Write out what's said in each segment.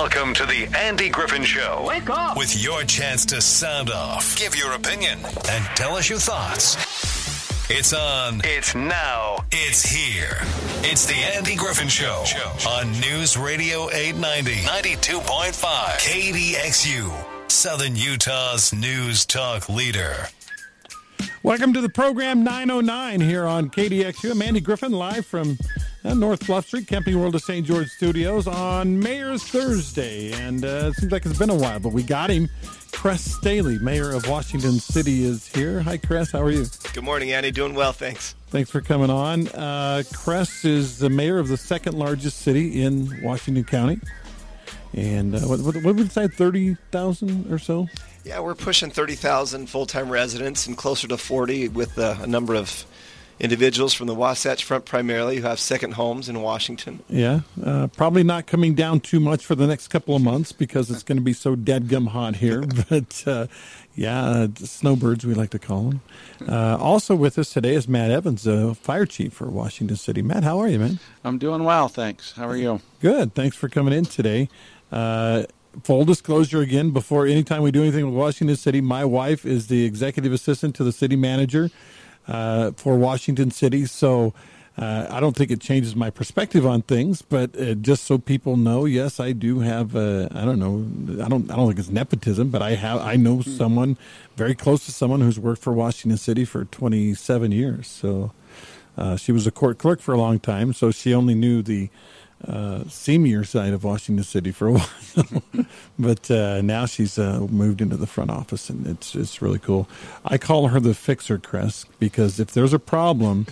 Welcome to the Andy Griffin Show. Wake up! With your chance to sound off, give your opinion, and tell us your thoughts. It's on. It's now. It's here. It's the Andy Griffin Show on News Radio 890, 92.5, KDXU, Southern Utah's news talk leader. Welcome to the program 909 here on KDXU. I'm Andy Griffin, live from uh, North Bluff Street, Camping World of St. George Studios on Mayor's Thursday. And uh, it seems like it's been a while, but we got him. Kress Staheli, Mayor of Washington City, is here. Hi, Kress. How are you? Good morning, Annie. Doing well, thanks. Thanks for coming on. Uh, Kress is the mayor of the second largest city in Washington County. And uh, what, what, what would you say, 30,000 or so? Yeah, we're pushing 30,000 full time residents and closer to 40 with uh, a number of individuals from the Wasatch Front primarily who have second homes in Washington. Yeah, uh, probably not coming down too much for the next couple of months because it's going to be so dead gum hot here. but uh, yeah, uh, snowbirds we like to call them. Uh, also with us today is Matt Evans, uh, fire chief for Washington City. Matt, how are you, man? I'm doing well, thanks. How are you? Good. Thanks for coming in today. Uh, full disclosure again before anytime we do anything with Washington City, my wife is the executive assistant to the city manager uh, for Washington City. So uh, I don't think it changes my perspective on things, but uh, just so people know, yes, I do have. Uh, I don't know. I don't. I don't think it's nepotism, but I have. I know someone very close to someone who's worked for Washington City for 27 years. So uh, she was a court clerk for a long time. So she only knew the uh, senior side of Washington City for a while, but uh, now she's uh, moved into the front office, and it's it's really cool. I call her the fixer, Chris, because if there's a problem,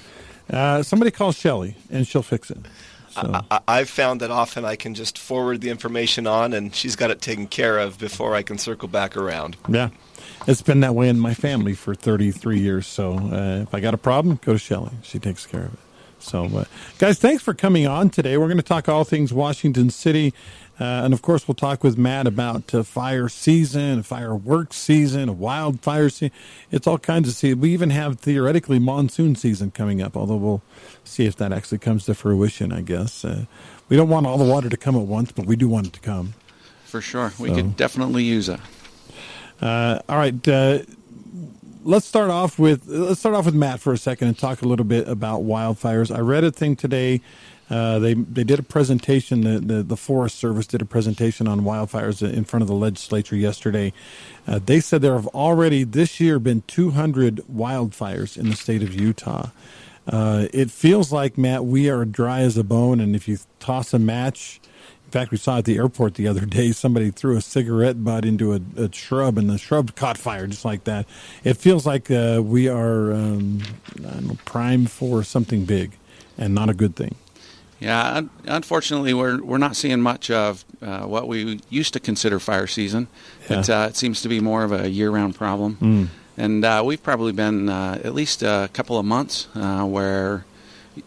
uh, somebody calls Shelly and she'll fix it. So. I, have found that often I can just forward the information on, and she's got it taken care of before I can circle back around. Yeah, it's been that way in my family for 33 years. So uh, if I got a problem, go to Shelly. She takes care of it. So, uh, guys, thanks for coming on today. We're going to talk all things Washington City. Uh, and of course, we'll talk with Matt about uh, fire season, fireworks season, wildfire season. It's all kinds of season. We even have theoretically monsoon season coming up, although we'll see if that actually comes to fruition, I guess. Uh, we don't want all the water to come at once, but we do want it to come. For sure. We so, could definitely use it. Uh, all right. Let's start off with let's start off with Matt for a second and talk a little bit about wildfires. I read a thing today. Uh, they they did a presentation. The, the, the Forest Service did a presentation on wildfires in front of the legislature yesterday. Uh, they said there have already this year been 200 wildfires in the state of Utah. Uh, it feels like Matt, we are dry as a bone, and if you toss a match in fact, we saw at the airport the other day somebody threw a cigarette butt into a, a shrub, and the shrub caught fire just like that. It feels like uh, we are um, know, primed for something big, and not a good thing. Yeah, unfortunately, we're we're not seeing much of uh, what we used to consider fire season. Yeah. It, uh, it seems to be more of a year-round problem, mm. and uh, we've probably been uh, at least a couple of months uh, where,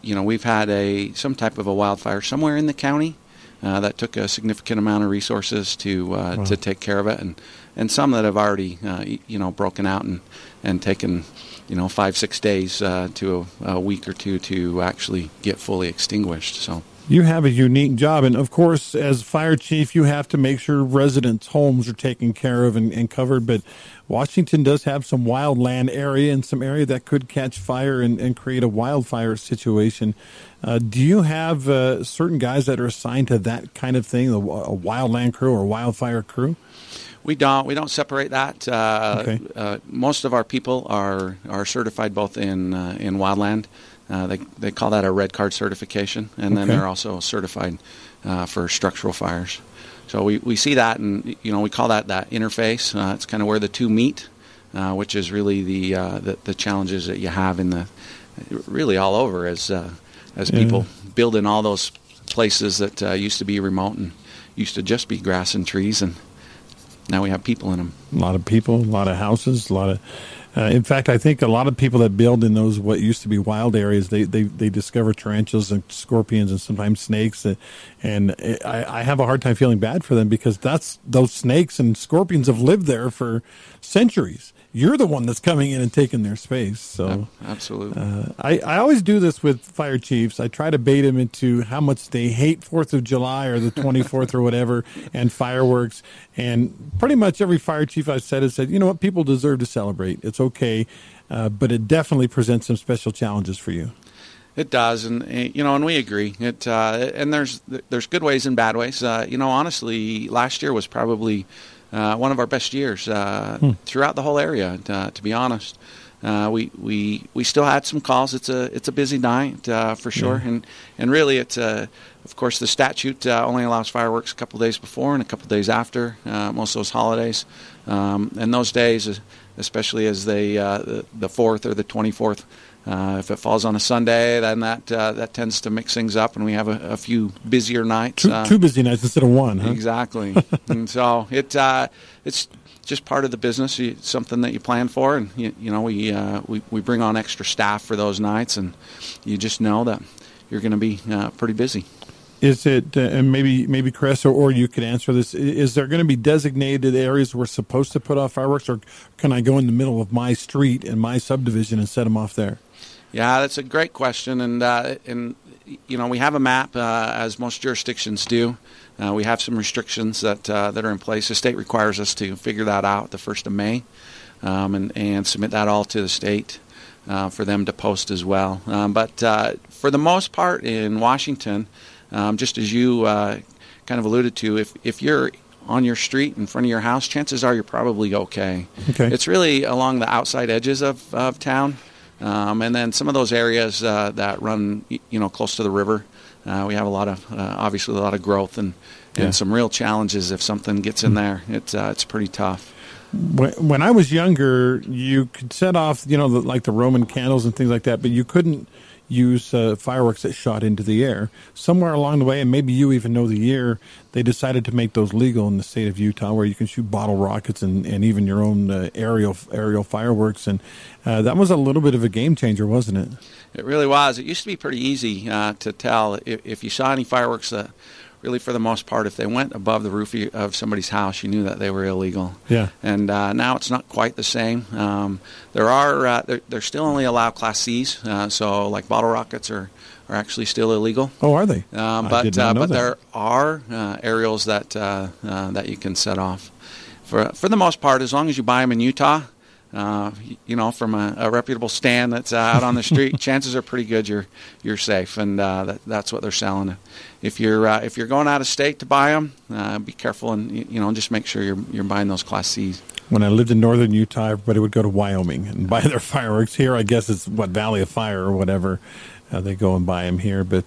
you know, we've had a some type of a wildfire somewhere in the county uh, that took a significant amount of resources to uh, wow. to take care of it, and and some that have already uh, you know broken out and and taken you know five six days uh, to a, a, week or two to actually get fully extinguished. So. You have a unique job, and of course, as fire chief, you have to make sure residents' homes are taken care of and, and covered. But Washington does have some wildland area and some area that could catch fire and, and create a wildfire situation. Uh, do you have uh, certain guys that are assigned to that kind of thing, a, a wildland crew or wildfire crew? We don't. We don't separate that. Uh, okay. Uh, most of our people are are certified both in uh, in wildland. Uh, they they call that a red card certification, and then they're also certified for structural fires. So we, we see that, and you know we call that that interface. it's kind of where the two meet, which is really the, the, the challenges that you have in the really all over as as people yeah. building all those places that uh, used to be remote and used to just be grass and trees, and now we have people in them. A lot of people, a lot of houses, a lot of. Uh, in fact, I think a lot of people that build in those what used to be wild areas, they they, they discover tarantulas and scorpions and sometimes snakes, and, and I, I have a hard time feeling bad for them because that's those snakes and scorpions have lived there for centuries you're the one that's coming in and taking their space. So absolutely, uh, I I always do this with fire chiefs. I try to bait them into how much they hate Fourth of July or the 24th or whatever, and fireworks. And pretty much every fire chief I've said has said, you know what, people deserve to celebrate. It's okay, uh, but it definitely presents some special challenges for you. It does, and eh, you know, and we agree. It uh, and there's there's good ways and bad ways. Uh, you know, honestly, last year was probably uh, one of our best years uh, hmm. throughout the whole area. Uh, to be honest, uh, we we we still had some calls. It's a it's a busy night for sure, yeah. and and really, it's of course the statute only allows fireworks a couple days before and a couple days after most of those holidays, um, and those days, especially as they the fourth or the twenty fourth. Uh, if it falls on a Sunday, then that uh, that tends to mix things up, and we have a, a few busier nights. Two, uh, two, busy nights instead of one. Huh? Exactly. and so it uh, it's just part of the business. It's something that you plan for, and you, you know we, uh, we we bring on extra staff for those nights, and you just know that you're going to be uh, pretty busy. Is it, uh, and maybe maybe Chris, or, or you could answer this? Is there going to be designated areas we're supposed to put off fireworks, or can I go in the middle of my street and my subdivision and set them off there? Yeah, that's a great question, and uh, and you know we have a map uh, as most jurisdictions do. Uh, we have some restrictions that uh, that are in place. The state requires us to figure that out the first of May, um, and and submit that all to the state uh, for them to post as well. Um, but for the most part in Washington, um, just as you kind of alluded to, if if you're on your street in front of your house, chances are you're probably okay. Okay. It's really along the outside edges of, of town um, and then some of those areas uh, that run, you know, close to the river, uh, we have a lot of, uh, obviously, a lot of growth and, and yeah. some real challenges if something gets in there. It's uh, it's pretty tough. When I was younger, you could set off, you know, the, like the Roman candles and things like that, but you couldn't use uh, fireworks that shot into the air. Somewhere along the way, and maybe you even know the year, they decided to make those legal in the state of Utah, where you can shoot bottle rockets and, and even your own uh, aerial aerial fireworks. And uh, that was a little bit of a game changer, wasn't it? It really was. It used to be pretty easy uh, to tell if, if you saw any fireworks that really for the most part, if they went above the roof of somebody's house, you knew that they were illegal. Yeah. And uh, now it's not quite the same. Um, there are uh, they're, they're, still only allow Class C's, uh, so like bottle rockets are, are actually still illegal. Oh, are they? Um, but uh, but that. there are uh, aerials that uh, that you can set off. For for the most part, as long as you buy them in Utah uh, you know, from a, a reputable stand that's uh, out on the street, chances are pretty good you're you're safe, and uh, that, that's what they're selling. If you're uh, if you're going out of state to buy them, uh, be careful and you know just make sure you're you're buying those Class C's. When I lived in northern Utah, everybody would go to Wyoming and buy their fireworks. Here, I guess it's what Valley of Fire or whatever. Uh, they go and buy them here, but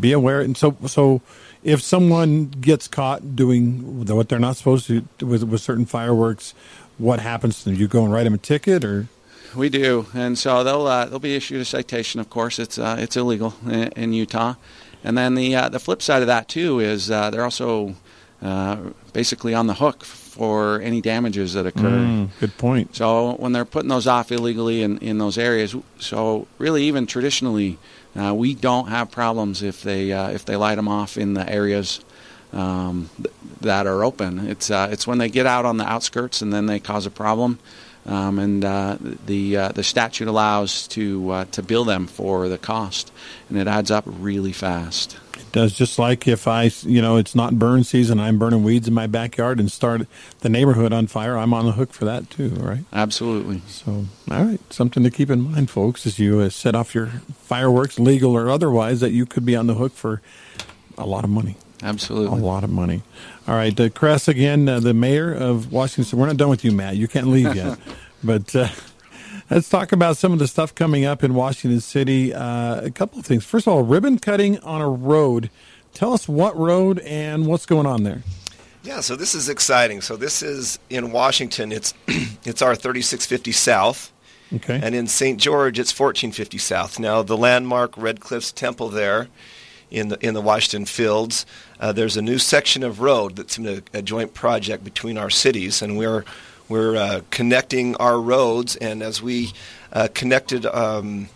be aware. And so so if someone gets caught doing what they're not supposed to with, with certain fireworks, what happens to them? You go and write them a ticket, or we do, and so they'll uh, they'll be issued a citation. Of course, it's uh, it's illegal in, in, Utah, and then the uh, the flip side of that too is uh, they're also uh, basically on the hook for any damages that occur. Mm, good point. So when they're putting those off illegally in, in those areas, so really even traditionally, uh, we don't have problems if they if they light them off in the areas um, th- that are open. It's uh, it's when they get out on the outskirts and then they cause a problem. Um, and uh, the uh, the statute allows to uh, to bill them for the cost, and it adds up really fast. It does just like if I, you know, it's not burn season, I'm burning weeds in my backyard and start the neighborhood on fire. I'm on the hook for that too, right? Absolutely. So, all right, something to keep in mind, folks, as you uh, set off your fireworks, legal or otherwise, that you could be on the hook for a lot of money. Absolutely. A lot of money. All right. Uh, Kress, again, uh, the mayor of Washington. We're not done with you, Matt. You can't leave yet. but uh, let's talk about some of the stuff coming up in Washington City. Uh, a couple of things. First of all, ribbon cutting on a road. Tell us what road and what's going on there. Yeah, so this is exciting. So this is in Washington. It's it's our 3650 South. Okay. And in St. George, it's 1450 South. Now, the landmark Red Cliffs Temple there in the in the Washington Fields. Uh, there's a new section of road that's a, a, joint project between our cities, and we're we're uh, connecting our roads. And as we uh, connected. Um,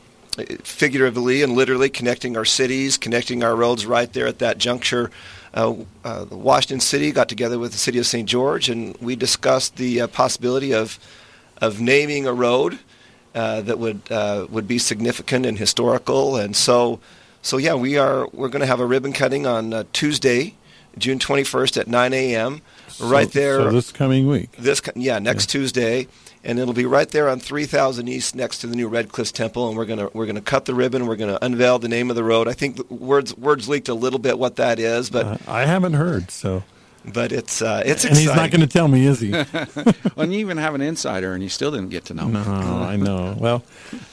figuratively and literally connecting our cities, connecting our roads right there at that juncture. Uh, uh, Washington City got together with the city of St. George, and we discussed the uh, possibility of of naming a road that would would be significant and historical. And so, so yeah, we are we're going to have a ribbon cutting on uh, Tuesday, June 21st at 9 a.m. So, right there. So this coming week. This yeah, next yeah. Tuesday, and it'll be right there on 3000 East, next to the new Red Cliffs Temple. And we're gonna we're gonna cut the ribbon. We're gonna unveil the name of the road. I think the words words leaked a little bit what that is, but uh, I haven't heard. So but it's uh, it's and he's not going to tell me, is he? well, you even have an insider, and you still didn't get to know. No, I know. Well,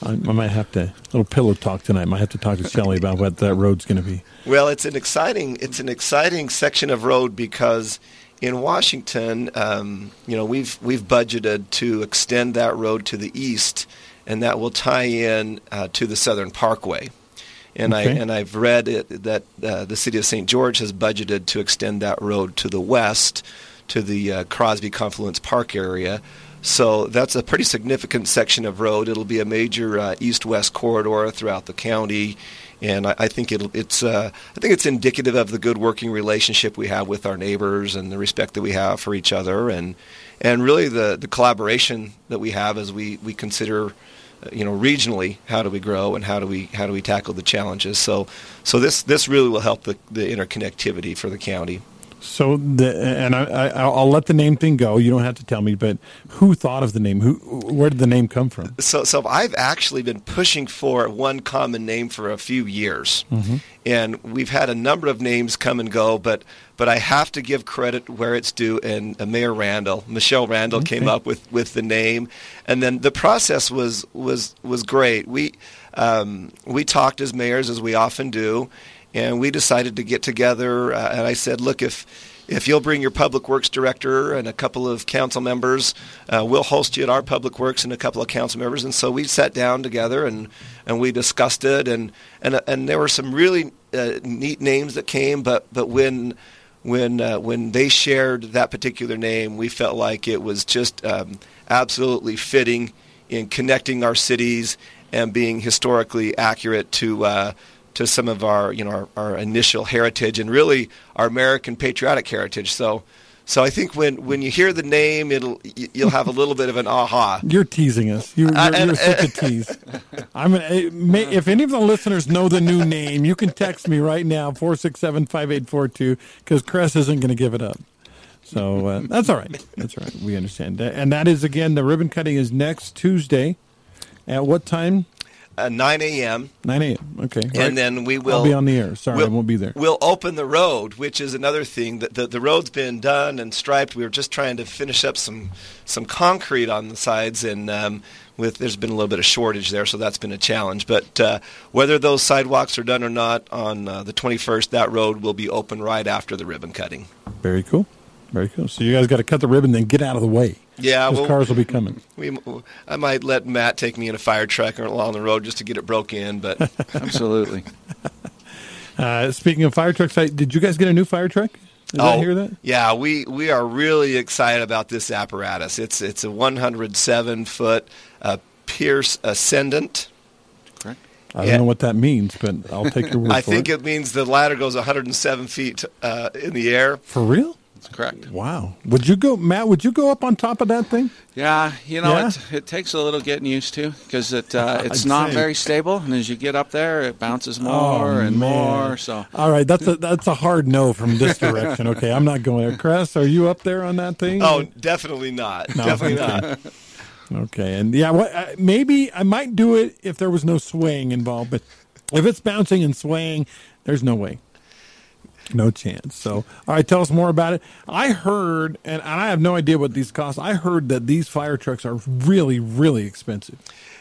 I, I, might have to little pillow talk tonight. I might have to talk to Shelley about what that road's going to be. Well, it's an exciting it's an exciting section of road because in Washington, um, you know, we've we've budgeted to extend that road to the east, and that will tie in uh, to the Southern Parkway. And okay. I and I've read it, that uh, the city of St. George has budgeted to extend that road to the west, to the uh, Crosby Confluence Park area. So that's a pretty significant section of road. It'll be a major uh, east-west corridor throughout the county, and I, I think it's uh, I think it's indicative of the good working relationship we have with our neighbors and the respect that we have for each other, and and really the the collaboration that we have as we we consider you know regionally how do we grow and how do we how do we tackle the challenges? So so this this really will help the, the interconnectivity for the county so the and I, I will let the name thing go. You don't have to tell me, but who thought of the name? Who where did the name come from? So so I've actually been pushing for one common name for a few years, mm-hmm. and we've had a number of names come and go, but but I have to give credit where it's due. And uh, Mayor Randall, Michelle Randall, okay. came up with, with the name, and then the process was was was great. We um, we talked as mayors as we often do and we decided to get together. Uh, and I said, look, if if you'll bring your public works director and a couple of council members, uh, we'll host you at our public works and a couple of council members. And so we sat down together and, and we discussed it. And and and there were some really uh, neat names that came, but but when when uh, when they shared that particular name, we felt like it was just um, absolutely fitting in connecting our cities and being historically accurate to uh, to some of our you know our, our, initial heritage and really our American patriotic heritage. So. So I think when, when you hear the name, it'll you'll have a little bit of an aha. You're teasing us. You're, you're, uh, you're such a tease. I'm an, if any of the listeners know the new name, you can text me right now four six seven five eight four two because Kress isn't going to give it up. So uh, that's all right. That's all right. We understand. And that is again the ribbon cutting is next Tuesday. At what time? Uh, 9 a.m. 9 a.m. Okay. And then we will I'll be on the air. Sorry, we'll, I won't be there. We'll open the road, which is another thing. that the, the road's been done and striped. We were just trying to finish up some some concrete on the sides, and um, with there's been a little bit of shortage there, so that's been a challenge. But uh, whether those sidewalks are done or not on uh, the 21st, that road will be open right after the ribbon cutting. Very cool. Very cool. So you guys got to cut the ribbon, then get out of the way. Yeah, well, cars will be coming. We, I might let Matt take me in a fire truck along the road just to get it broke in, but absolutely. Uh, speaking of fire trucks, did you guys get a new fire truck? Did oh, I hear that? Yeah, we, we are really excited about this apparatus. It's it's a 107 foot uh, Pierce Ascendant. Correct. I don't yeah. know what that means, but I'll take your word I for it. I think it means the ladder goes 107 feet uh, in the air. For real? That's correct. Wow. Would you go, Matt? Would you go up on top of that thing? Yeah, you know, yeah? It, it takes a little getting used to because it uh, it's not say. very stable, and as you get up there, it bounces more oh, and man. more. So, all right, that's a that's a hard no from this direction. okay, I'm not going there. Kress, are you up there on that thing? Oh, definitely not. No, definitely okay. not. Okay, and yeah, what, uh, maybe I might do it if there was no swaying involved, but if it's bouncing and swaying, there's no way. No chance. So, all right, tell us more about it. I heard, and I have no idea what these cost. I heard that these fire trucks are really, really expensive.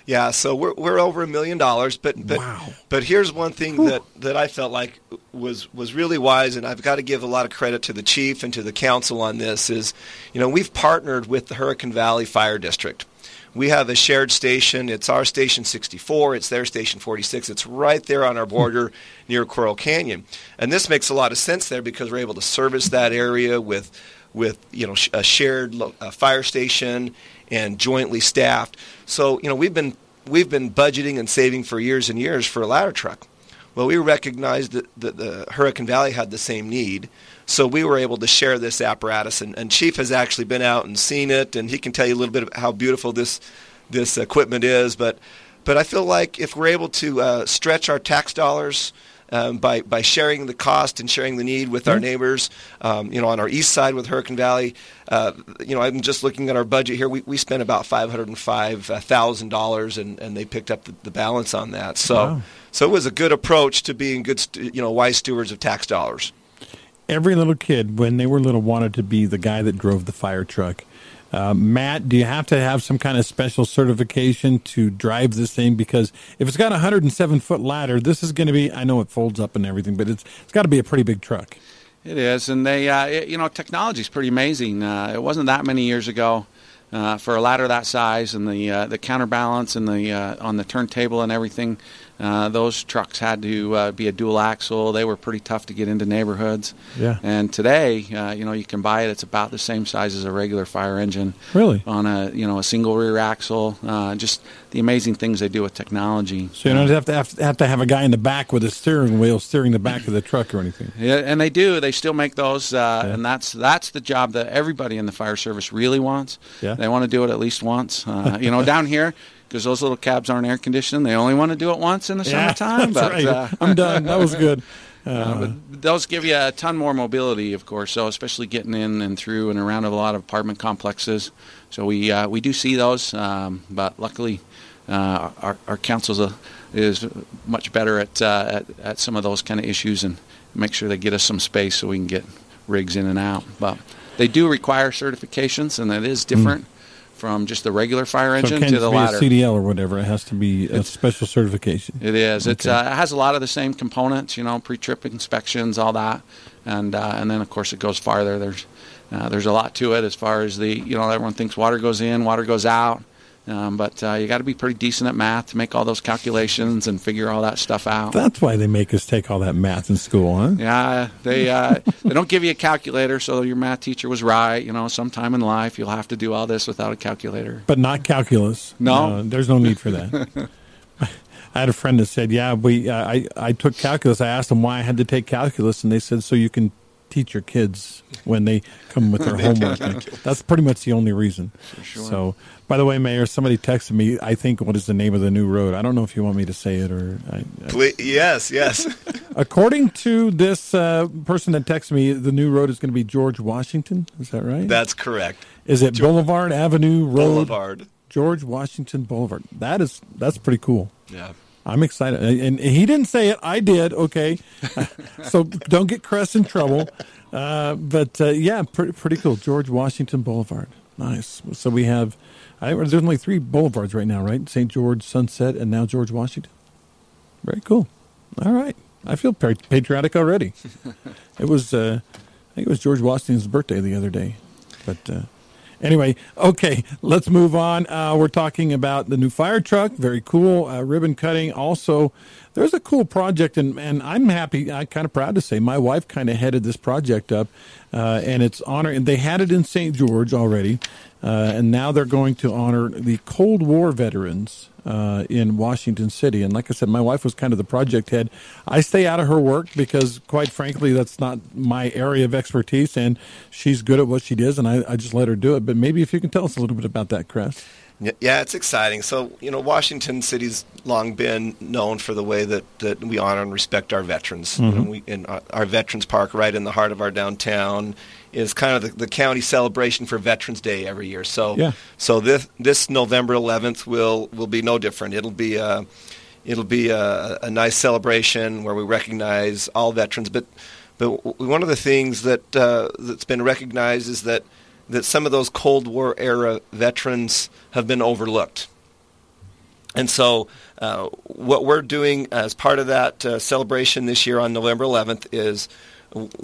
Yeah, so we're we're over a million dollars, but but wow. but here's one thing Whew. that that I felt like was was really wise, and I've got to give a lot of credit to the chief and to the council on this. Is you know we've partnered with the Hurricane Valley Fire District we have a shared station. It's our station 64. It's their station 46. It's right there on our border near Coral Canyon, and this makes a lot of sense there because we're able to service that area with with you know a shared uh, fire station and jointly staffed. So you know we've been we've been budgeting and saving for years and years for a ladder truck. Well, we recognized that, that the Hurricane Valley had the same need, so we were able to share this apparatus, and, and Chief has actually been out and seen it, and he can tell you a little bit about how beautiful this this equipment is. But but I feel like if we're able to uh, stretch our tax dollars um, by by sharing the cost and sharing the need with mm-hmm. our neighbors. Um, you know, on our east side with Hurricane Valley, uh, you know, I'm just looking at our budget here. We, we spent about five hundred and five thousand dollars, and and they picked up the, the balance on that. So wow. so it was a good approach to being good, you know, wise stewards of tax dollars. Every little kid, when they were little, wanted to be the guy that drove the fire truck. Uh, Matt, do you have to have some kind of special certification to drive this thing? Because if it's got a 107 foot ladder, this is going to be, I know it folds up and everything, but it's, it's got to be a pretty big truck. It is. And they, uh, it, you know, technology is pretty amazing. Uh, it wasn't that many years ago. Uh, for a ladder that size and the uh, the counterbalance and the uh, on the turntable and everything, uh, those trucks had to uh, be a dual axle. They were pretty tough to get into neighborhoods. Yeah. And today, uh, you know, you can buy it. It's about the same size as a regular fire engine. Really? On a you know a single rear axle. Uh, just the amazing things they do with technology. So you don't have to have, to have to have a guy in the back with a steering wheel steering the back of the truck or anything. Yeah, and they do. They still make those, uh, yeah. and that's that's the job that everybody in the fire service really wants. Yeah. They want to do it at least once. Uh, you know, down here because those little cabs aren't air conditioned. They only want to do it once in the yeah, summertime. That's but, right. Uh, I'm done. That was good. Uh, uh, those give you a ton more mobility, of course. So especially getting in and through and around a lot of apartment complexes. So we uh, we do see those, um, but luckily uh, our our council is much better at, uh, at, at some of those kind of issues and make sure they get us some space so we can get rigs in and out. But they do require certifications, and that is different. Mm from just the regular fire engine so to the ladder. CDL or whatever. It has to be a it's, special certification. It is. Okay. It's uh, it has a lot of the same components. You know, pre-trip inspections, all that, and uh, and then of course it goes farther. There's uh, there's a lot to it as far as the you know everyone thinks water goes in, water goes out. Um, but uh, you got to be pretty decent at math to make all those calculations and figure all that stuff out. That's why they make us take all that math in school, huh? Yeah, they uh, they don't give you a calculator, so your math teacher was right. You know, sometime in life you'll have to do all this without a calculator. But not calculus. No, there's no need for that. I had a friend that said, "Yeah, we uh, I I took calculus. I asked them why I had to take calculus, and they said so you can teach your kids when they come with their homework. That's pretty much the only reason. Sure. So, by the way, Mayor, somebody texted me. I think what is the name of the new road? I don't know if you want me to say it or. I, Please, yes, yes. according to this uh, person that texted me, the new road is going to be George Washington. Is that right? That's correct. Is it George, Boulevard Avenue Road? Boulevard. George Washington Boulevard. That is that's pretty cool. Yeah. I'm excited. And he didn't say it. I did. Okay. so don't get Kress in trouble. Uh, but uh, yeah, pretty, pretty cool. George Washington Boulevard. Nice. So we have, I, there's only three boulevards right now, right? St. George, Sunset, and now George Washington. Very cool. All right. I feel patriotic already. it was, uh, I think it was George Washington's birthday the other day. But uh, Anyway, okay, let's move on. Uh, we're talking about the new fire truck. Very cool. Uh, ribbon cutting. Also, there's a cool project, and, and I'm happy, I'm kind of proud to say my wife kind of headed this project up, uh, and it's honor. And they had it in St. George already, uh, and now they're going to honor the Cold War veterans uh, in Washington City. And like I said, my wife was kind of the project head. I stay out of her work because, quite frankly, that's not my area of expertise, and she's good at what she does, and I, I just let her do it. But maybe if you can tell us a little bit about that, Kress. Yeah, it's exciting. So, you know, Washington City's long been known for the way that, that we honor and respect our veterans. Mm-hmm. You know, we, in our, our Veterans Park, right in the heart of our downtown, is kind of the, the, county celebration for Veterans Day every year. So, yeah. so this this November 11th will will be no different. It'll be a, it'll be a, a nice celebration where we recognize all veterans. But but one of the things that uh, that's been recognized is that that some of those Cold War era veterans have been overlooked. And so, uh, what we're doing as part of that uh, celebration this year on November 11th is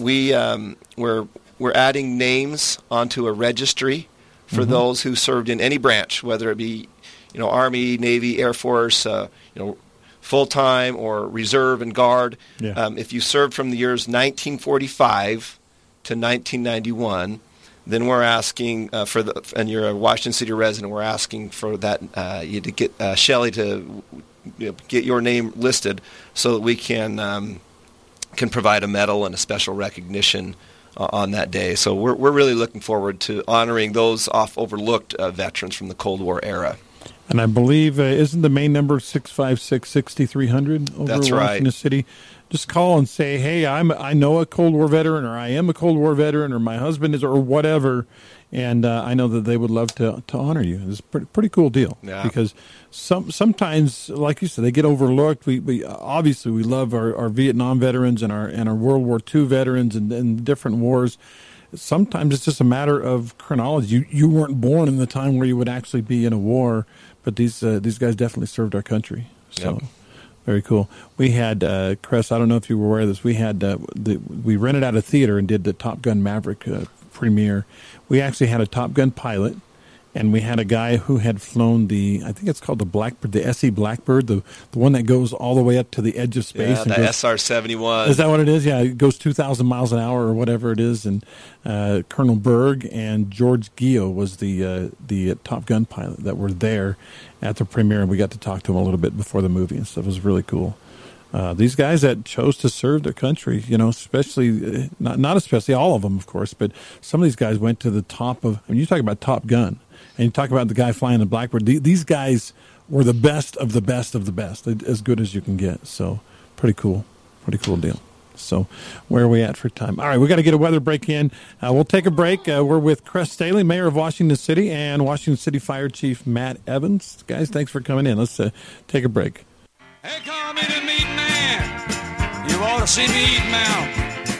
we um, we're we're adding names onto a registry for mm-hmm. those who served in any branch, whether it be you know Army, Navy, Air Force, uh, you know full time or reserve and guard. Yeah. Um, if you served from the years 1945 to 1991 then we're asking uh, for the, and you're a Washington City resident, we're asking for that uh, you to get uh, Shelley to you know, get your name listed so that we can um, can provide a medal and a special recognition uh, on that day. So we're, we're really looking forward to honoring those off overlooked uh, veterans from the Cold War era. And I believe, uh, isn't the main number 656 6300 over That's Washington right. City? Just call and say, hey, I'm, I know a Cold War veteran, or I am a Cold War veteran, or my husband is, or whatever. And uh, I know that they would love to, to honor you. It's a pretty, pretty cool deal. Yeah. Because some sometimes, like you said, they get overlooked. We, we obviously we love our, our Vietnam veterans and our and our World War II veterans and, and different wars sometimes it's just a matter of chronology. You you weren't born in the time where you would actually be in a war, but these uh, these guys definitely served our country. So Yep. very cool. We had uh, Chris. I don't know if you were aware of this. We had uh, the, we rented out a theater and did the Top Gun Maverick uh, premiere. We actually had a Top Gun pilot. And we had a guy who had flown the, I think it's called the Blackbird, the SE Blackbird, the the one that goes all the way up to the edge of space. Yeah, the SR 71. is that what it is? Yeah, it goes 2,000 miles an hour or whatever it is. And uh, Colonel Berg and George Gio was the uh, the Top Gun pilot that were there at the premiere, and we got to talk to him a little bit before the movie and stuff. It was really cool. Uh, these guys that chose to serve their country, you know, especially uh, not not especially all of them, of course, but some of these guys went to the top of. I mean, you talk about Top Gun, and you talk about the guy flying the Blackbird. The- These guys were the best of the best of the best, as good as you can get. So, pretty cool, pretty cool deal. So, where are we at for time? All right, we got to get a weather break in. Uh, we'll take a break. Uh, we're with Chris Staheli, Mayor of Washington City, and Washington City Fire Chief Matt Evans. Guys, thanks for coming in. Let's uh, take a break. They call me the meat man. You ought to see me eat now.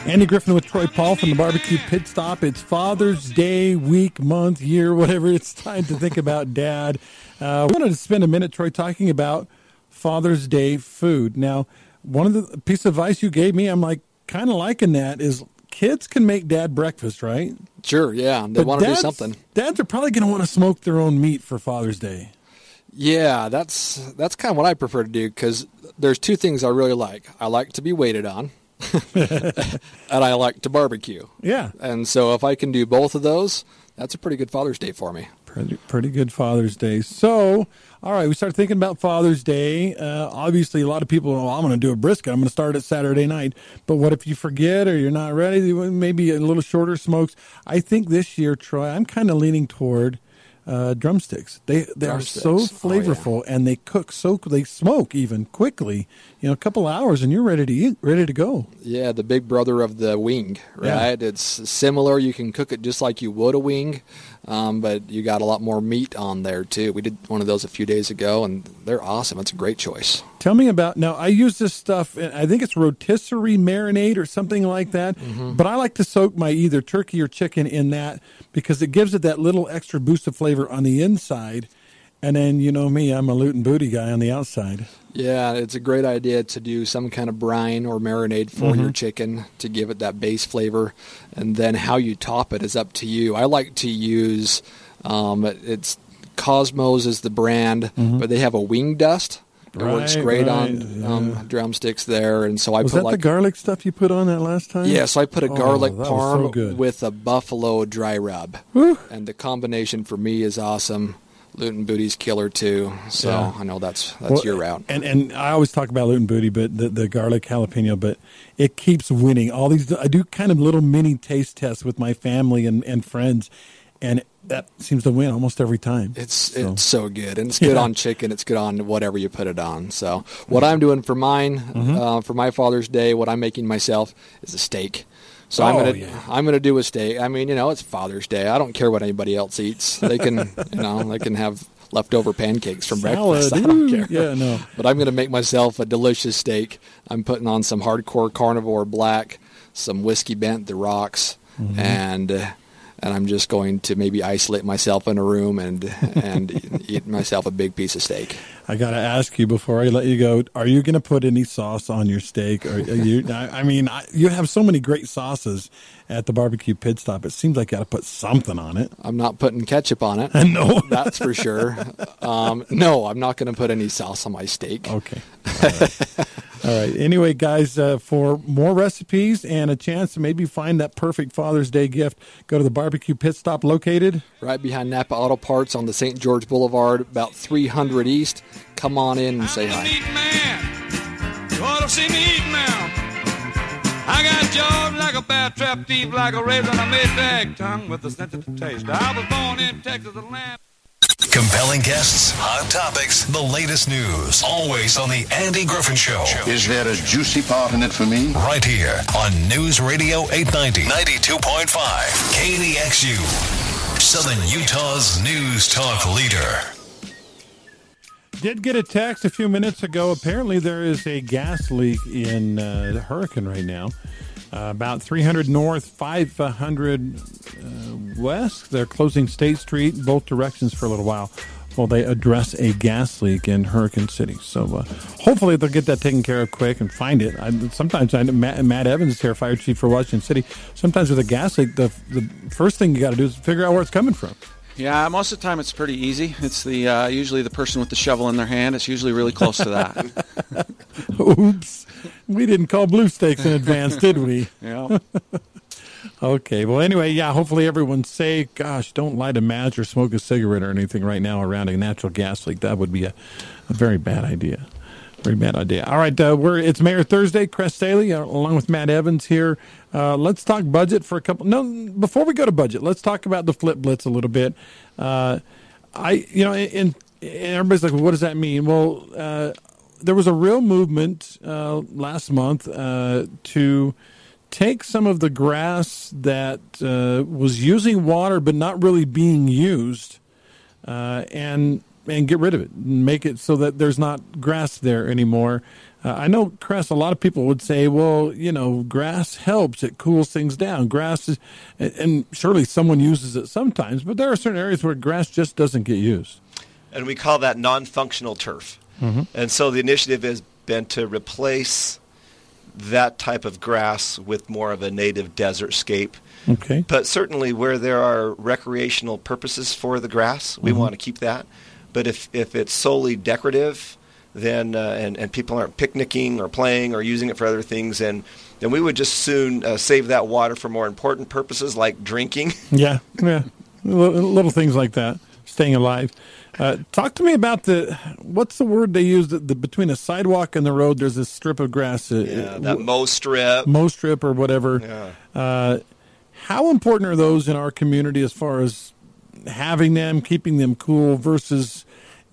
Andy Griffin with Troy Paul from the Barbecue Pit Stop. It's Father's Day, week, month, year, whatever. It's time to think about dad. Uh, we wanted to spend a minute, Troy, talking about Father's Day food. Now, one of the piece of advice you gave me, I'm like kind of liking that, is kids can make dad breakfast, right? Sure, yeah. They want to do something. Dads are probably going to want to smoke their own meat for Father's Day. Yeah, that's that's kind of what I prefer to do because there's two things I really like. I like to be waited on, and I like to barbecue. Yeah. And so if I can do both of those, that's a pretty good Father's Day for me. Pretty, pretty good Father's Day. So, all right, we start thinking about Father's Day. Uh, obviously, a lot of people, well, I'm going to do a brisket. I'm going to start it Saturday night. But what if you forget or you're not ready? Maybe a little shorter smokes. I think this year, Troy, I'm kind of leaning toward uh, drumsticks. They they are so Drumsticks. Oh, yeah. flavorful and they cook so they smoke even quickly. You know, a couple hours and you're ready to eat, ready to go. Yeah, the big brother of the wing, Yeah. right? It's similar. You can cook it just like you would a wing, um, but you got a lot more meat on there too. We did one of those a few days ago, and they're awesome. It's a great choice. Tell me about now. I use this stuff. and I think it's rotisserie marinade or something like that. But I like to soak my either turkey or chicken in that because it gives it that little extra boost of flavor on the inside. And then you know me, I'm a loot and booty guy on the outside. Yeah, it's a great idea to do some kind of brine or marinade for Mm-hmm. your chicken to give it that base flavor, and then how you top it is up to you. I like to use um, it's Kosmos is the brand, but they have a wing dust. It works Mm-hmm. Great right, on yeah. um, drumsticks there, and so I Was put that like the garlic stuff you put on that last time? yeah, so I put a Oh, garlic was so parm with a buffalo dry rub, and the combination for me is awesome. Loot and Booty's killer too, so Yeah. I know that's that's Well, your route. And and I always talk about and booty, but the, the garlic jalapeno, but it keeps winning. All these I do kind of little mini taste tests with my family and, and friends, and that seems to win almost every time. It's So- it's so good, and it's good Yeah. on chicken. It's good on whatever you put it on. So what I'm doing for mine, Mm-hmm. uh, for my Father's Day, what I'm making myself is a steak. So I'm Oh, gonna yeah. I'm gonna do a steak. I mean, you know, it's Father's Day. I don't care what anybody else eats. They can you know they can have leftover pancakes from breakfast. I don't ooh, care. Yeah, no. But I'm going to make myself a delicious steak. I'm putting on some hardcore carnivore black, some whiskey bent, the rocks, Mm-hmm. and uh, and I'm just going to maybe isolate myself in a room and and eat myself a big piece of steak. I got to ask you before I let you go: Are you going to put any sauce on your steak? Or are you? I, I mean, I, you have so many great sauces at the barbecue pit stop. It seems like you got to put something on it. I'm not putting ketchup on it. No. That's for sure. Um, no, I'm not going to put any sauce on my steak. Okay. All right. All right. Anyway, guys, uh, for more recipes and a chance to maybe find that perfect Father's Day gift, go to the barbecue pit stop located. Right behind Napa Auto Parts on the St. George Boulevard, about 300 East. Come on in and say I'm the hi. meat man. You ought to see me eat now. I got jaws like a bear trap thief like a razor on a Maytag tongue with a sensitive taste. I was born in Texas, Atlanta. Compelling guests, hot topics, the latest news. Always on the Andy Griffin Show. Is there a juicy part in it for me? Right here on News Radio 890, 92.5, KDXU. Southern Utah's news talk leader. Did get a text a few minutes ago. Apparently, there is a gas leak in uh, Hurricane right now. Uh, about 300 north, 500 uh, west. They're closing State Street both directions for a little while while they address a gas leak in Hurricane City. So uh, hopefully they'll get that taken care of quick and find it. I, sometimes I, Matt, Matt Evans here, fire chief for Washington City. Sometimes with a gas leak, the the first thing you got to do is figure out where it's coming from. Yeah, most of the time it's pretty easy. It's the uh, usually the person with the shovel in their hand. It's usually really close to that. Oops, we didn't call blue stakes in advance, did we? Yeah. okay. Well, anyway, yeah. Hopefully everyone's safe. Gosh, don't light a match or smoke a cigarette or anything right now around a natural gas leak. That would be a, a very bad idea. Very bad idea. All right, uh, we're it's Mayor Thursday. Kress Staheli, uh, along with Matt Evans here. Uh, let's talk budget for a couple. No, before we go to budget, let's talk about the flip blitz a little bit. Uh, I, you know, and, everybody's like, well, what does that mean? Well, uh, there was a real movement uh, last month to take some of the grass that was using water but not really being used, and and get rid of it and make it so that there's not grass there anymore. Uh, I know, Kress, a lot of people would say, well, you know, grass helps. It cools things down. Grass is, and surely someone uses it sometimes, but there are certain areas where grass just doesn't get used. And we call that non functional turf. Mm-hmm. And so the initiative has been to replace that type of grass with more of a native desert scape. Okay. But certainly where there are recreational purposes for the grass, we mm-hmm. want to keep that. But if, if it's solely decorative, then uh, and, and people aren't picnicking or playing or using it for other things, and then we would just soon uh, save that water for more important purposes like drinking. yeah, yeah, little things like that, staying alive. Uh, talk to me about the what's the word they use the, the, between a sidewalk and the road. There's this strip of grass. Uh, yeah, that mow strip, mow strip, or whatever. Yeah. Uh, how important are those in our community as far as having them, keeping them cool versus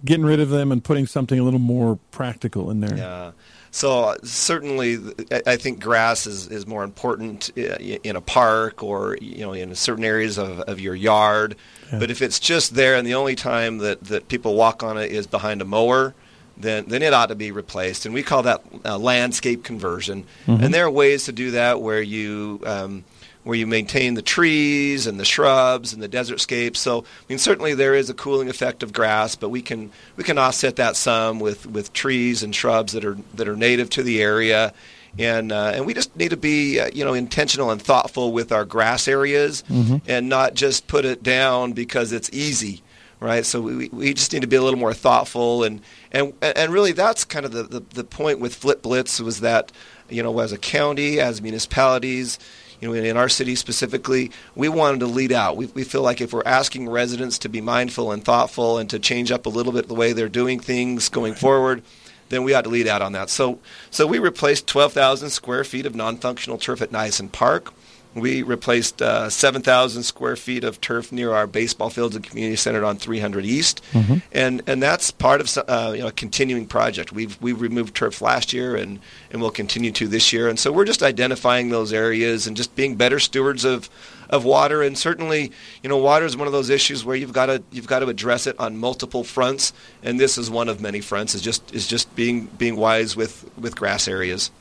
getting rid of them and putting something a little more practical in there. Yeah. So certainly, I think grass is, is more important uh, in a park or you know in certain areas of, of your yard. Yeah. But if it's just there and the only time that, that people walk on it is behind a mower, then then it ought to be replaced. And we call that uh, landscape conversion. Mm-hmm. And there are ways to do that where you um, where you maintain the trees and the shrubs and the desert scapes. So, I mean, certainly there is a cooling effect of grass, but we can we can offset that some with, with trees and shrubs that are that are native to the area, and uh, and we just need to be uh, you know intentional and thoughtful with our grass areas, mm-hmm. and not just put it down because it's easy. Right, so we, we just need to be a little more thoughtful, and, and and really that's kind of the, the, the point with Flip Blitz was that you know as a county, as municipalities, you know, in our city specifically, we wanted to lead out. We, we feel like if we're asking residents to be mindful and thoughtful and to change up a little bit the way they're doing things going forward, then we ought to lead out on that. So, so we replaced 12,000 square feet of non-functional turf at Nisson Park. We replaced uh, 7,000 square feet of turf near our baseball fields and community center on 300 East, mm-hmm. and and that's part of uh, you know a continuing project. We've we removed turf last year, and and we'll continue to this year. And so we're just identifying those areas and just being better stewards of of water. And certainly, you know, water is one of those issues where you've got to you've got to address it on multiple fronts, and this is one of many fronts. Is just is just being being wise with with grass areas.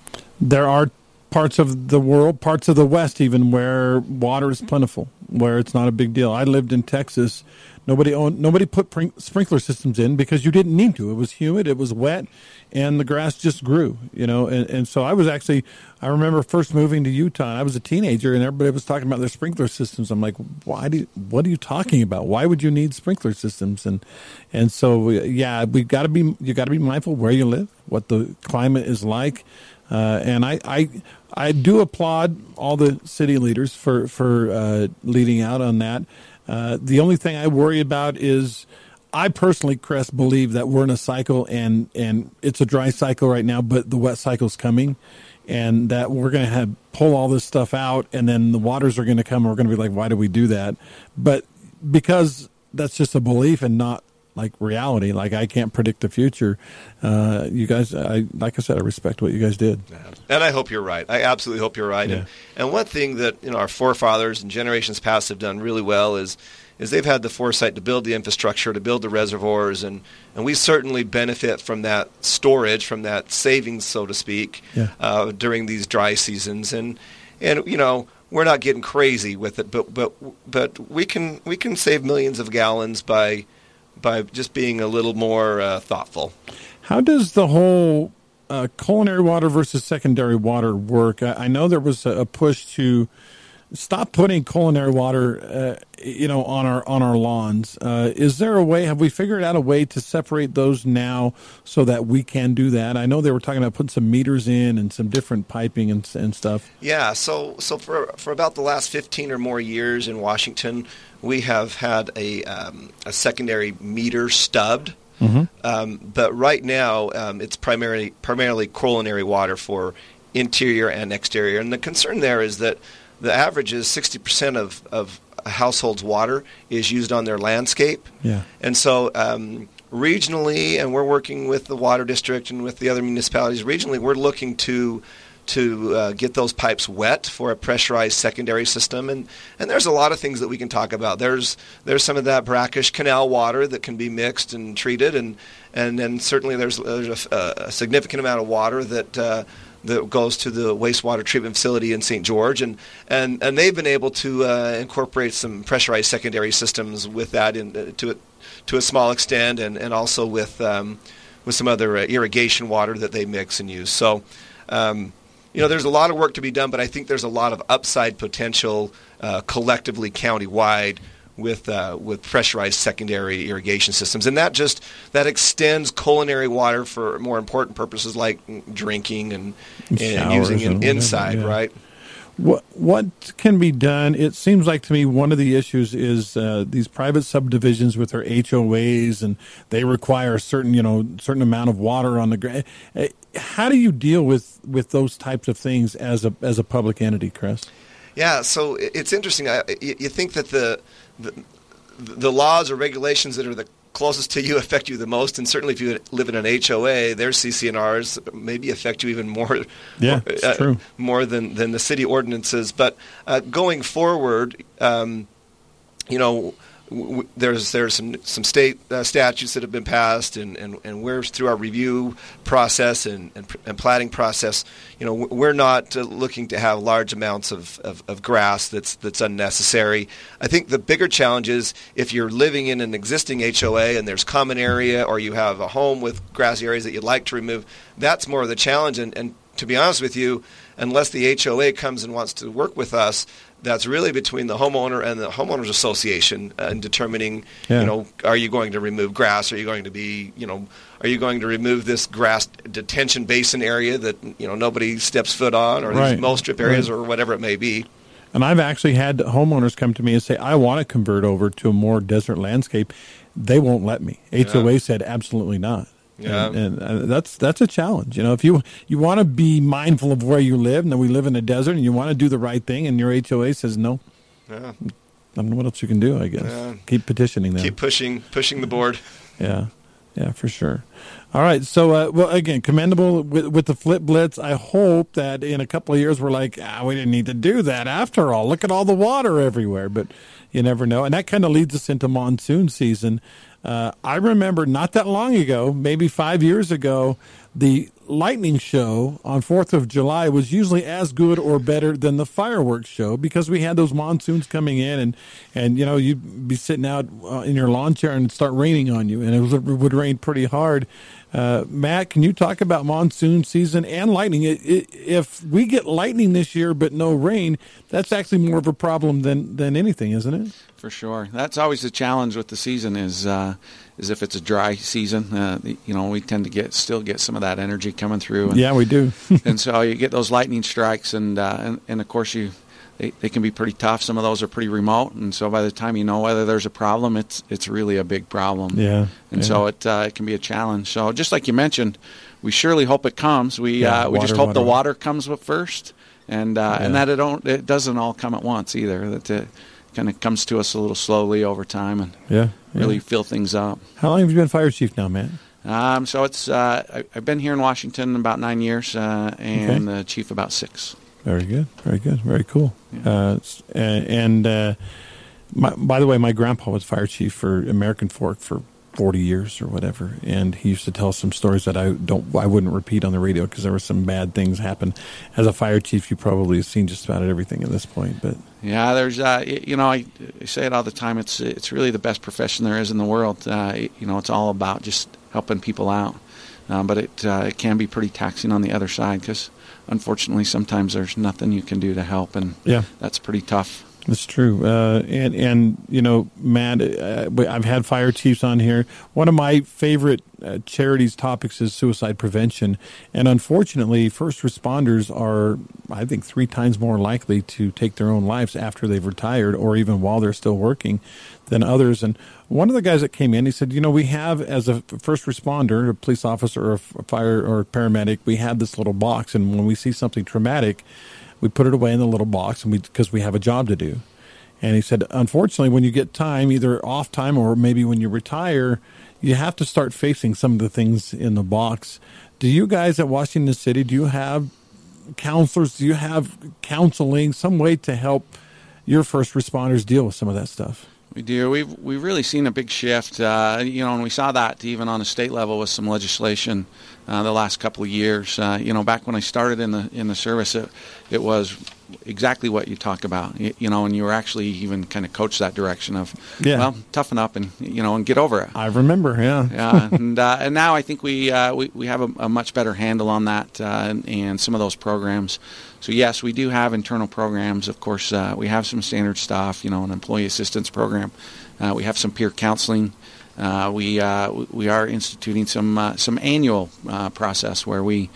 There are parts of the world, parts of the West, even where water is plentiful, where it's not a big deal. I lived in Texas. Nobody owned, nobody put pr- sprinkler systems in because you didn't need to. It was humid, it was wet, and the grass just grew. You know, and, and so I was actually, I remember first moving to Utah. I was a teenager, and everybody was talking about their sprinkler systems. I'm like, why do? What are you talking about? Why would you need sprinkler systems? And and so yeah, we got to be you got to be mindful where you live, what the climate is like. Uh, and I, I, I do applaud all the city leaders for for uh, leading out on that. Uh, the only thing I worry about is I personally, Chris, believe that we're in a cycle and and it's a dry cycle right now, but the wet cycle's coming, and that we're going to have pull all this stuff out, and then the waters are going to come, and we're going to be like, why do we do that? But because that's just a belief and not like reality. Like I can't predict the future. Uh, you guys, I like I said, I respect what you guys did. And I hope you're right. I absolutely hope you're right. Yeah. And, and one thing that you know our forefathers and generations past have done really well is is they've had the foresight to build the infrastructure, to build the reservoirs, and, and we certainly benefit from that storage, from that savings, so to speak, yeah. uh, during these dry seasons. And and you know we're not getting crazy with it, but but but we can we can save millions of gallons by by just being a little more uh, thoughtful. How does the whole uh, culinary water versus secondary water work? I, I know there was a, a push to stop putting culinary water, uh, you know, on our on our lawns. Uh, is there a way? Have we figured out a way to separate those now so that we can do that? I know they were talking about putting some meters in and some different piping and, and stuff. Yeah. So so for for about the last fifteen or more years in Washington, we have had a um, a secondary meter stubbed. Mm-hmm. Um, but right now, um, it's primarily primarily culinary water for interior and exterior. And the concern there is that the average is 60% of, of a household's water is used on their landscape. Yeah. And so um, regionally, and we're working with the water district and with the other municipalities regionally, we're looking to to uh, get those pipes wet for a pressurized secondary system. And, and there's a lot of things that we can talk about. There's there's some of that brackish canal water that can be mixed and treated, and and then certainly there's, there's a, a significant amount of water that uh, that goes to the wastewater treatment facility in St. George, and and, and they've been able to uh, incorporate some pressurized secondary systems with that in, uh, to to a small extent, and, and also with um, with some other uh, irrigation water that they mix and use. So. Um, you know, there's a lot of work to be done, but I think there's a lot of upside potential uh, collectively countywide with uh, with pressurized secondary irrigation systems, and that just that extends culinary water for more important purposes like drinking and, and using it inside, yeah. right? What what can be done? It seems like to me one of the issues is uh, these private subdivisions with their HOAs, and they require a certain you know certain amount of water on the ground. Uh, how do you deal with with those types of things as a as a public entity, Kress? Yeah, so it's interesting. I, you think that the the, the laws or regulations that are the closest to you affect you the most, and certainly if you live in an HOA, their CC&Rs maybe affect you even more. Yeah, uh, true. more than than the city ordinances. But uh, going forward, um, you know there's there's some some state uh, statutes that have been passed, and, and, and we're through our review process and, and, and planning process. You know, we're not uh, looking to have large amounts of, of, of, grass that's that's unnecessary. I think the bigger challenge is if you're living in an existing HOA and there's common area, or you have a home with grassy areas that you'd like to remove. That's more of the challenge. And, and to be honest with you, unless the HOA comes and wants to work with us, that's really between the homeowner and the homeowners association uh, in determining, yeah. you know, are you going to remove grass? Are you going to be, you know, are you going to remove this grass detention basin area that you know nobody steps foot on, or right. these mow strip areas, right. or whatever it may be? And I've actually had homeowners come to me and say, "I want to convert over to a more desert landscape." They won't let me. HOA yeah. said, "Absolutely not." Yeah. And, and, uh, that's that's a challenge. You know, if you you want to be mindful of where you live, and we live in a desert, and you want to do the right thing, and your HOA says no. Yeah. I don't know what else you can do. I guess yeah. keep petitioning them. Keep pushing, pushing the board. Yeah, yeah, for sure. All right. So, uh, well, again, commendable with, with the flip blitz. I hope that in a couple of years we're like, ah, we didn't need to do that after all. Look at all the water everywhere. But you never know. And that kind of leads us into monsoon season. Uh, I remember not that long ago, maybe five years ago, the lightning show on 4th of July was usually as good or better than the fireworks show because we had those monsoons coming in and, and you know, you'd be sitting out uh, in your lawn chair and start raining on you and it, was, it would rain pretty hard. Uh, Matt, can you talk about monsoon season and lightning? It, it, if we get lightning this year but no rain, that's actually more of a problem than, than anything, isn't it? For sure, that's always the challenge with the season. Is uh, is if it's a dry season, uh, you know, we tend to get still get some of that energy coming through. And, yeah, we do. and so you get those lightning strikes, and uh, and, and of course you they, they can be pretty tough. Some of those are pretty remote, and so by the time you know whether there's a problem, it's it's really a big problem. Yeah, and yeah. so it uh, it can be a challenge. So just like you mentioned, we surely hope it comes. We Yeah, uh, we just hope water. the water comes first, and uh, and that it don't it doesn't all come at once either. That it kind of comes to us a little slowly over time and Yeah. Really yeah. fill things up. How long have you been fire chief now, man? Um, so it's uh, I, I've been here in Washington about nine years, uh, and the chief about six. Very good. Very good. Very cool. Uh, s- uh, and uh, my, by the way, my grandpa was fire chief for American Fork for 40 years or whatever, and he used to tell some stories that I don't, I wouldn't repeat on the radio because there were some bad things happen. As a fire chief, you probably have seen just about everything at this point, but Yeah, there's uh, you know I, I say it all the time. It's it's really the best profession there is in the world. Uh, you know, it's all about just helping people out, um, but it uh, it can be pretty taxing on the other side because unfortunately sometimes there's nothing you can do to help, and yeah. that's pretty tough. That's true, uh, and and you know, Matt, uh, I've had fire chiefs on here. One of my favorite uh, charities topics is suicide prevention, and unfortunately, first responders are, I think, three times more likely to take their own lives after they've retired, or even while they're still working, than others. And one of the guys that came in, he said, you know, we have as a first responder, a police officer, or a fire or a paramedic, we have this little box, and when we see something traumatic we put it away in the little box and we because we have a job to do and he said unfortunately when you get time either off time or maybe when you retire you have to start facing some of the things in the box do you guys at washington city do you have counselors do you have counseling some way to help your first responders deal with some of that stuff We do. We've we've really seen a big shift. Uh, you know, and we saw that even on a state level with some legislation uh, the last couple of years. Uh, you know, back when I started in the in the service, it, it was exactly what you talk about. You, you know, and you were actually even kind of coached that direction of, Yeah. well, toughen up and you know and get over it. i remember yeah Yeah, and uh, and now I think we uh, we we have a, a much better handle on that uh, and, and some of those programs. So yes, we do have internal programs. Of course, uh, we have some standard stuff. You know, an employee assistance program. Uh, we have some peer counseling. Uh, we uh, we are instituting some uh, some annual uh, process where we.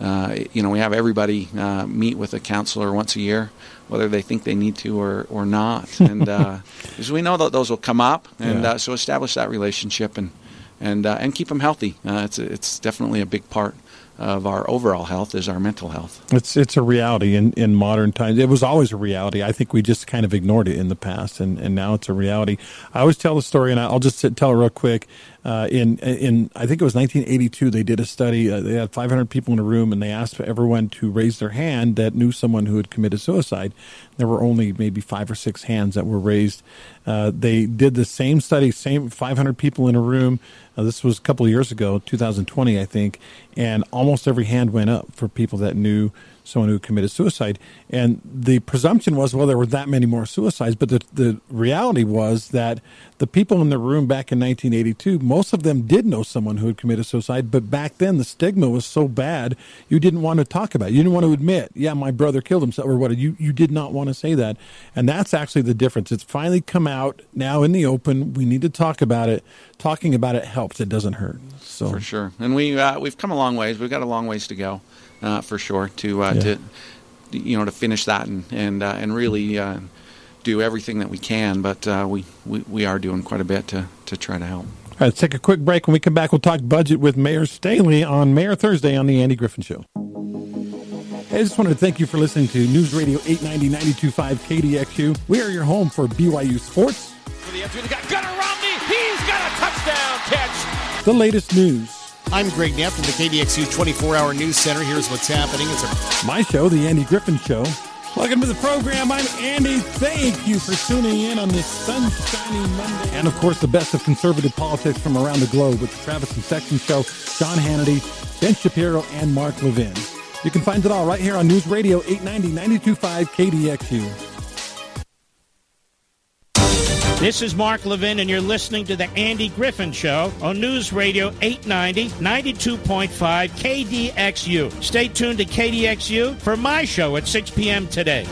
Uh, you know, we have everybody uh, meet with a counselor once a year, whether they think they need to or, or not, and uh, because we know that those will come up, and Yeah. uh, so establish that relationship and and uh, and keep them healthy. Uh, it's it's definitely a big part of our overall health is our mental health. It's it's a reality in, in modern times. It was always a reality. I think we just kind of ignored it in the past, and, and now it's a reality. I always tell the story, and I'll just tell it real quick. Uh, in in I think it was 1982, they did a study. Uh, they had 500 people in a room, and they asked everyone to raise their hand that knew someone who had committed suicide. There were only maybe five or six hands that were raised. Uh, they did the same study, same 500 people in a room. Uh, this was a couple of years ago, 2020, I think, and almost every hand went up for people that knew someone who committed suicide. And the presumption was, well, there were that many more suicides, but the, the reality was that the people in the room back in 1982, most of them did know someone who had committed suicide, but back then the stigma was so bad, you didn't want to talk about it. You didn't want to admit, yeah, my brother killed himself or what. You, you did not want to say that. And that's actually the difference. It's finally come out now in the open. We need to talk about it. Talking about it helps. It doesn't hurt. So For sure, and we uh, we've come a long ways. We've got a long ways to go, uh, for sure, to uh, Yeah. to you know to finish that and and uh, and really uh, do everything that we can. But uh, we, we we are doing quite a bit to to try to help. All right, let's take a quick break. When we come back, we'll talk budget with Mayor Staheli on Mayor Thursday on the Andy Griffin Show. I just wanted to thank you for listening to News Radio 890 925 KDXU. We are your home for BYU sports, the entry, got Gunnar Romney. He's got a touchdown catch. the latest news, I'm Greg Knapp from the KDXU 24 Hour News Center. Here's what's happening. It's a my show, The Andy Griffin Show. Welcome to the program. I'm Andy. Thank you for tuning in on this sunshiny Monday. And of course, the best of conservative politics from around the globe with the Travis and Sexton Show, Sean Hannity, Ben Shapiro, and Mark Levin. You can find it all right here on News Radio 890 925 KDXU. This is Mark Levin, and you're listening to The Andy Griffin Show on News Radio 890, 92.5 KDXU. Stay tuned to KDXU for my show at 6 p.m. today.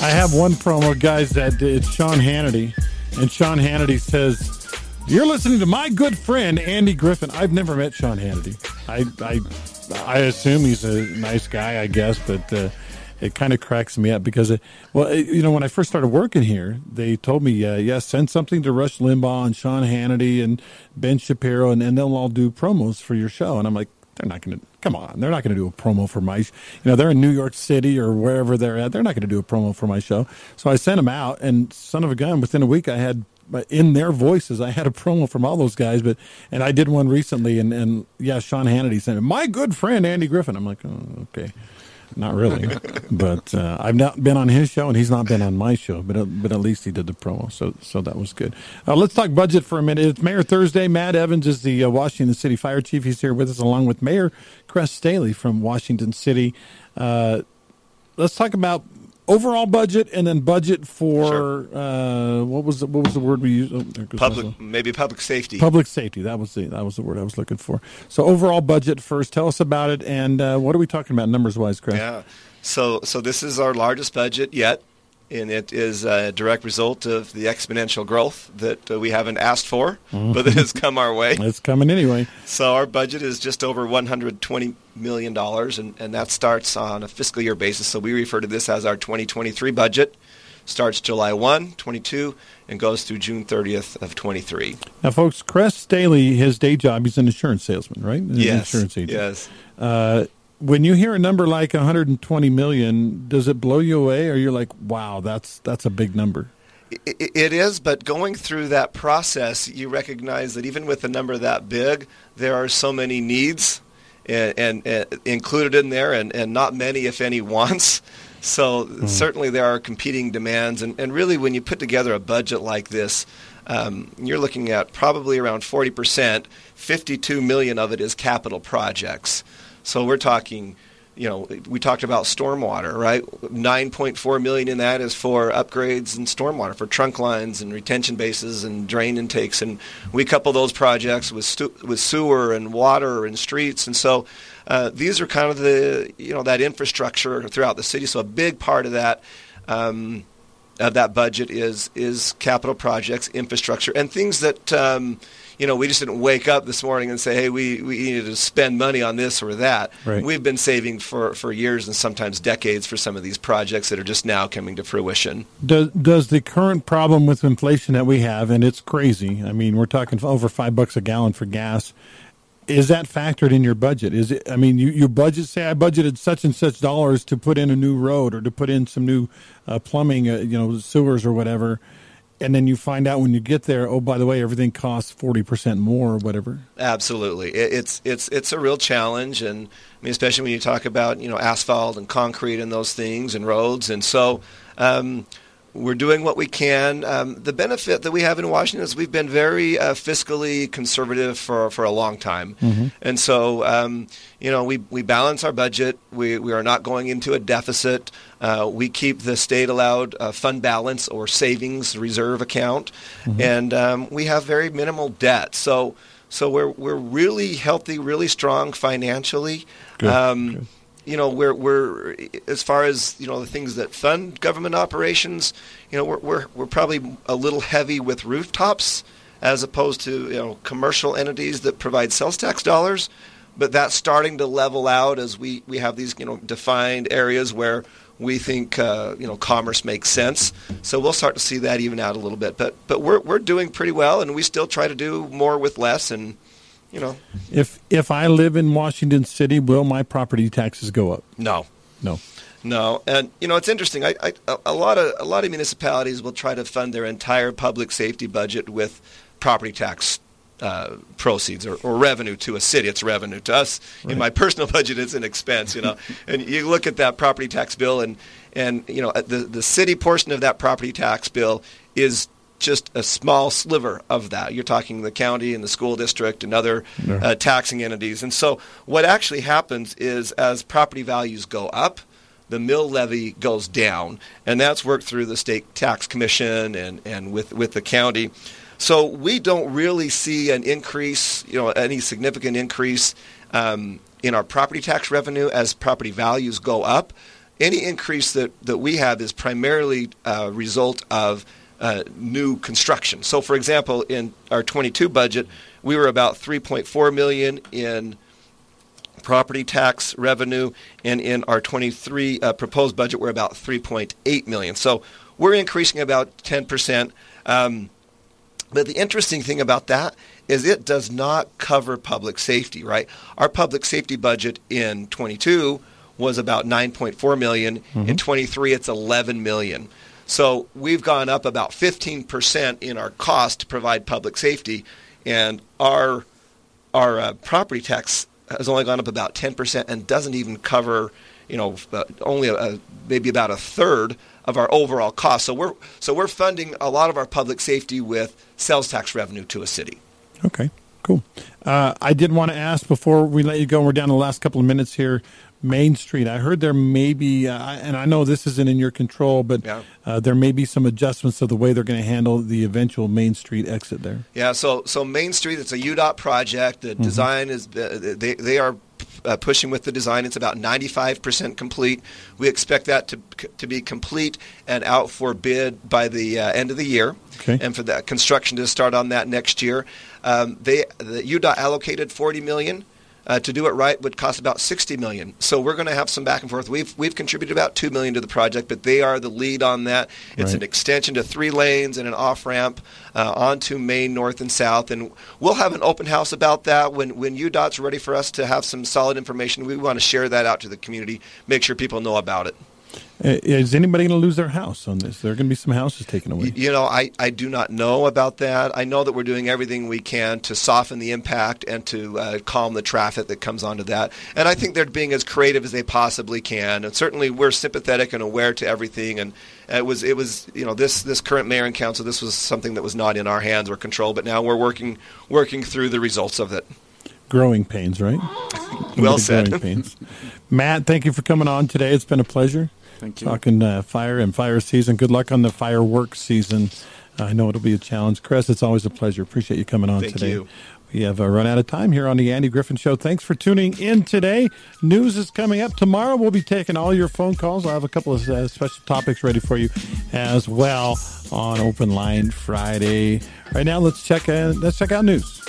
I have one promo, guys, that it's Sean Hannity. And Sean Hannity says, You're listening to my good friend, Andy Griffin. I've never met Sean Hannity. I, I, I assume he's a nice guy, I guess, but uh, it kind of cracks me up because, it, well, it, you know, when I first started working here, they told me, uh, yeah, send something to Rush Limbaugh and Sean Hannity and Ben Shapiro, and, and they'll all do promos for your show. And I'm like, they're not going to come on they're not going to do a promo for my you know they're in new york city or wherever they're at they're not going to do a promo for my show so i sent them out and son of a gun within a week i had in their voices i had a promo from all those guys but and i did one recently and and yeah sean hannity sent my good friend andy griffin i'm like oh, okay not really, but uh, I've not been on his show, and he's not been on my show. But uh, but at least he did the promo, so so that was good. Uh, let's talk budget for a minute. It's Mayor Thursday. Matt Evans is the uh, Washington City Fire Chief. He's here with us, along with Mayor Kress Staheli from Washington City. Uh, let's talk about overall budget and then budget for sure. uh, what was the, what was the word we used? Oh, public, maybe public safety. Public safety. That was the that was the word I was looking for. So overall budget first. Tell us about it and uh, what are we talking about numbers wise, Kress? Yeah. So so this is our largest budget yet and it is a direct result of the exponential growth that uh, we haven't asked for, mm-hmm. but that has come our way. It's coming anyway. So our budget is just over 120 million dollars, and, and that starts on a fiscal year basis. So we refer to this as our 2023 budget. Starts July 1, 22, and goes through June 30th of 23. Now, folks, Kress Staheli, his day job, he's an insurance salesman, right? An yes. Insurance agent. Yes. Uh, when you hear a number like 120 million, does it blow you away, or you're like, "Wow, that's that's a big number"? It is, but going through that process, you recognize that even with a number that big, there are so many needs and, and, and included in there, and, and not many, if any, wants. So mm. certainly there are competing demands, and, and really, when you put together a budget like this, um, you're looking at probably around 40 percent. 52 million of it is capital projects. So we're talking, you know, we talked about stormwater, right? 9.4 million in that is for upgrades and stormwater for trunk lines and retention bases and drain intakes, and we couple those projects with stu- with sewer and water and streets, and so. Uh, these are kind of the you know that infrastructure throughout the city. So a big part of that um, of that budget is is capital projects, infrastructure, and things that um, you know, we just didn't wake up this morning and say, hey, we, we needed to spend money on this or that. Right. We've been saving for, for years and sometimes decades for some of these projects that are just now coming to fruition. Does, does the current problem with inflation that we have, and it's crazy, I mean, we're talking over five bucks a gallon for gas, is that factored in your budget? Is it? I mean, you, you budget. Say I budgeted such and such dollars to put in a new road or to put in some new uh, plumbing, uh, you know, sewers or whatever and then you find out when you get there, oh, by the way, everything costs forty percent more or whatever. Absolutely, it's it's it's a real challenge, and I mean, especially when you talk about you know asphalt and concrete and those things and roads, and so. Um, we're doing what we can. Um, the benefit that we have in Washington is we've been very uh, fiscally conservative for, for a long time. Mm-hmm. And so, um, you know, we, we balance our budget. We, we are not going into a deficit. Uh, we keep the state allowed uh, fund balance or savings reserve account. Mm-hmm. And um, we have very minimal debt. So, so we're, we're really healthy, really strong financially. Good. Um, Good you know, we're we're as far as you know the things that fund government operations, you know, we're we're we're probably a little heavy with rooftops as opposed to you know commercial entities that provide sales tax dollars. But that's starting to level out as we, we have these you know defined areas where we think uh, you know commerce makes sense. So we'll start to see that even out a little bit. But but we're we're doing pretty well, and we still try to do more with less and you know. If if I live in Washington City, will my property taxes go up? No. No. No, and you know it's interesting. I, I, a lot of a lot of municipalities will try to fund their entire public safety budget with property tax uh, proceeds or, or, revenue to a city. It's revenue to us. Right. In my personal budget, it's an expense. You know, and you look at that property tax bill, and and you know the the city portion of that property tax bill is just a small sliver of that. You're talking the county and the school district and other yeah. uh, taxing entities. And so, what actually happens is as property values go up, the mill levy goes down, and that's worked through the state tax commission and, and with, with the county. So we don't really see an increase, you know, any significant increase um, in our property tax revenue as property values go up. Any increase that, that we have is primarily a result of uh, new construction. So, for example, in our 22 budget, we were about 3.4 million in property tax revenue, and in our 23 uh, proposed budget, we're about 3.8 million. So we're increasing about 10 percent. Um, but the interesting thing about that is it does not cover public safety, right? Our public safety budget in 22 was about 9.4 million. Mm-hmm. In 23 it's 11 million. So we've gone up about 15% in our cost to provide public safety and our our uh, property tax has only gone up about 10% and doesn't even cover, you know, uh, only a, maybe about a third of our overall cost. So we're so we're funding a lot of our public safety with sales tax revenue to a city. Okay, cool. Uh, I did want to ask before we let you go. We're down to the last couple of minutes here. Main Street. I heard there may be, uh, and I know this isn't in your control, but yeah. uh, there may be some adjustments to the way they're going to handle the eventual Main Street exit there. Yeah. So so Main Street, it's a UDOT project. The mm-hmm. design is uh, they they are uh, pushing with the design. It's about 95% complete. We expect that to, to be complete and out for bid by the uh, end of the year, okay. and for the construction to start on that next year. Um, they the UDOT allocated 40 million uh, to do it right would cost about 60 million. So we're going to have some back and forth. We've we've contributed about 2 million to the project, but they are the lead on that. It's right. an extension to three lanes and an off ramp uh, onto Main North and South, and we'll have an open house about that when when UDOT's ready for us to have some solid information. We want to share that out to the community, make sure people know about it. Uh, is anybody going to lose their house on this? There are going to be some houses taken away. You know, I, I do not know about that. I know that we're doing everything we can to soften the impact and to uh, calm the traffic that comes onto that. And I think they're being as creative as they possibly can. And certainly we're sympathetic and aware to everything. And it was it was you know this this current mayor and council this was something that was not in our hands or control. But now we're working working through the results of it. Growing pains, right? well said. pains. Matt, thank you for coming on today. It's been a pleasure. Thank you. Talking uh, fire and fire season. Good luck on the fireworks season. I know it'll be a challenge. Kress, it's always a pleasure. Appreciate you coming on Thank today. You. We have uh, run out of time here on the Andy Griffin Show. Thanks for tuning in today. News is coming up tomorrow. We'll be taking all your phone calls. I'll have a couple of uh, special topics ready for you as well on Open Line Friday. Right now, let's check uh, let's check out news.